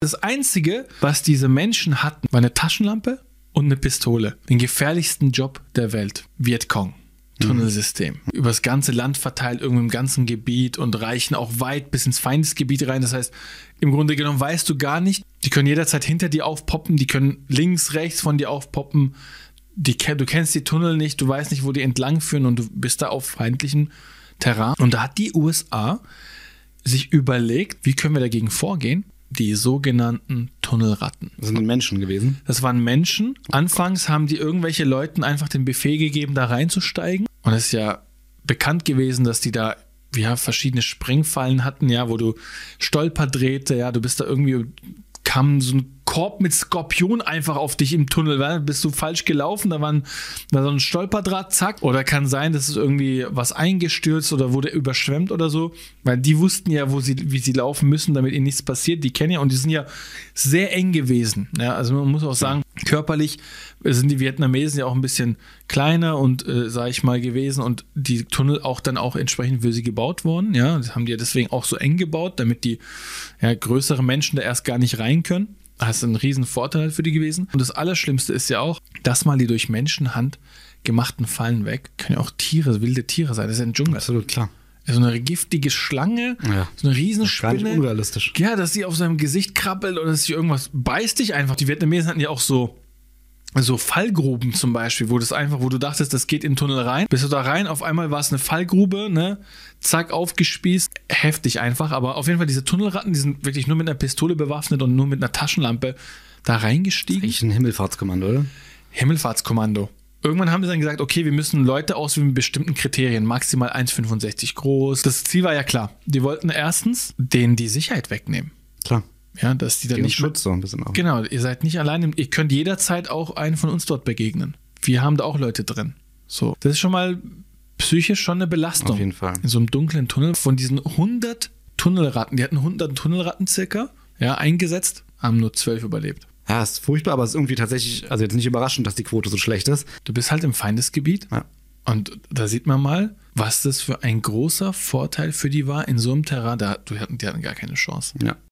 Das Einzige, was diese Menschen hatten, war eine Taschenlampe und eine Pistole. Den gefährlichsten Job der Welt. Vietcong. Tunnelsystem. Mhm. Übers ganze Land verteilt, irgendwo im ganzen Gebiet und reichen auch weit bis ins Feindesgebiet rein. Das heißt, im Grunde genommen weißt du gar nicht, die können jederzeit hinter dir aufpoppen, die können links, rechts von dir aufpoppen. Die, du kennst die Tunnel nicht, du weißt nicht, wo die entlang führen und du bist da auf feindlichem Terrain. Und da hat die USA sich überlegt, wie können wir dagegen vorgehen? Die sogenannten Tunnelratten. Das sind Menschen gewesen. Das waren Menschen. Anfangs haben die irgendwelche Leuten einfach den Befehl gegeben, da reinzusteigen. Und es ist ja bekannt gewesen, dass die da ja, verschiedene Springfallen hatten, ja, wo du Stolperdrähte, ja, du bist da irgendwie kam so ein Korb mit Skorpion einfach auf dich im Tunnel. Weil bist du falsch gelaufen, da war, war so ein Stolperdraht, zack. Oder kann sein, dass es irgendwie was eingestürzt oder wurde überschwemmt oder so. Weil die wussten ja, wo sie, wie sie laufen müssen, damit ihnen nichts passiert. Die kennen ja und die sind ja sehr eng gewesen. Ja, also man muss auch sagen, körperlich sind die Vietnamesen ja auch ein bisschen kleiner und, äh, sag ich mal, gewesen und die Tunnel auch dann auch entsprechend für sie gebaut worden. Ja, das haben die ja deswegen auch so eng gebaut, damit die ja, größere Menschen da erst gar nicht rein können. Das ist ein riesen Vorteil für die gewesen. Und das Allerschlimmste ist ja auch, dass mal die durch Menschenhand gemachten Fallen weg, können ja auch Tiere, wilde Tiere sein. Das ist ja ein Dschungel. Absolut, klar. So eine giftige Schlange, Ja. so eine Das ist Riesenspinne. gar nicht unrealistisch. Ja, dass sie auf seinem Gesicht krabbelt oder dass sie irgendwas beißt dich einfach. Die Vietnamesen hatten ja auch so, so Fallgruben zum Beispiel, wo das einfach, wo du dachtest, das geht in den Tunnel rein. Bist du da rein, auf einmal war es eine Fallgrube, ne? Zack, aufgespießt. Heftig einfach. Aber auf jeden Fall, diese Tunnelratten, die sind wirklich nur mit einer Pistole bewaffnet und nur mit einer Taschenlampe da reingestiegen. Eigentlich ein Himmelfahrtskommando, oder? Himmelfahrtskommando. Irgendwann haben sie dann gesagt, okay, wir müssen Leute auswählen mit bestimmten Kriterien, maximal 1,65 groß. Das Ziel war ja klar. Die wollten erstens denen die Sicherheit wegnehmen. Klar. Ja, dass die dann Den nicht Schutz so ein bisschen auch. Genau, ihr seid nicht allein. Ihr könnt jederzeit auch einen von uns dort begegnen. Wir haben da auch Leute drin. So, das ist schon mal psychisch schon eine Belastung. Auf jeden Fall. In so einem dunklen Tunnel von diesen 100 Tunnelratten, die hatten 100 Tunnelratten circa, ja, eingesetzt, haben nur 12 überlebt. Ja, ist furchtbar, aber es ist irgendwie tatsächlich, also jetzt nicht überraschend, dass die Quote so schlecht ist. Du bist halt im Feindesgebiet Ja. und da sieht man mal, was das für ein großer Vorteil für die war in so einem Terrain. Da, die hatten, die hatten gar keine Chance. Ja.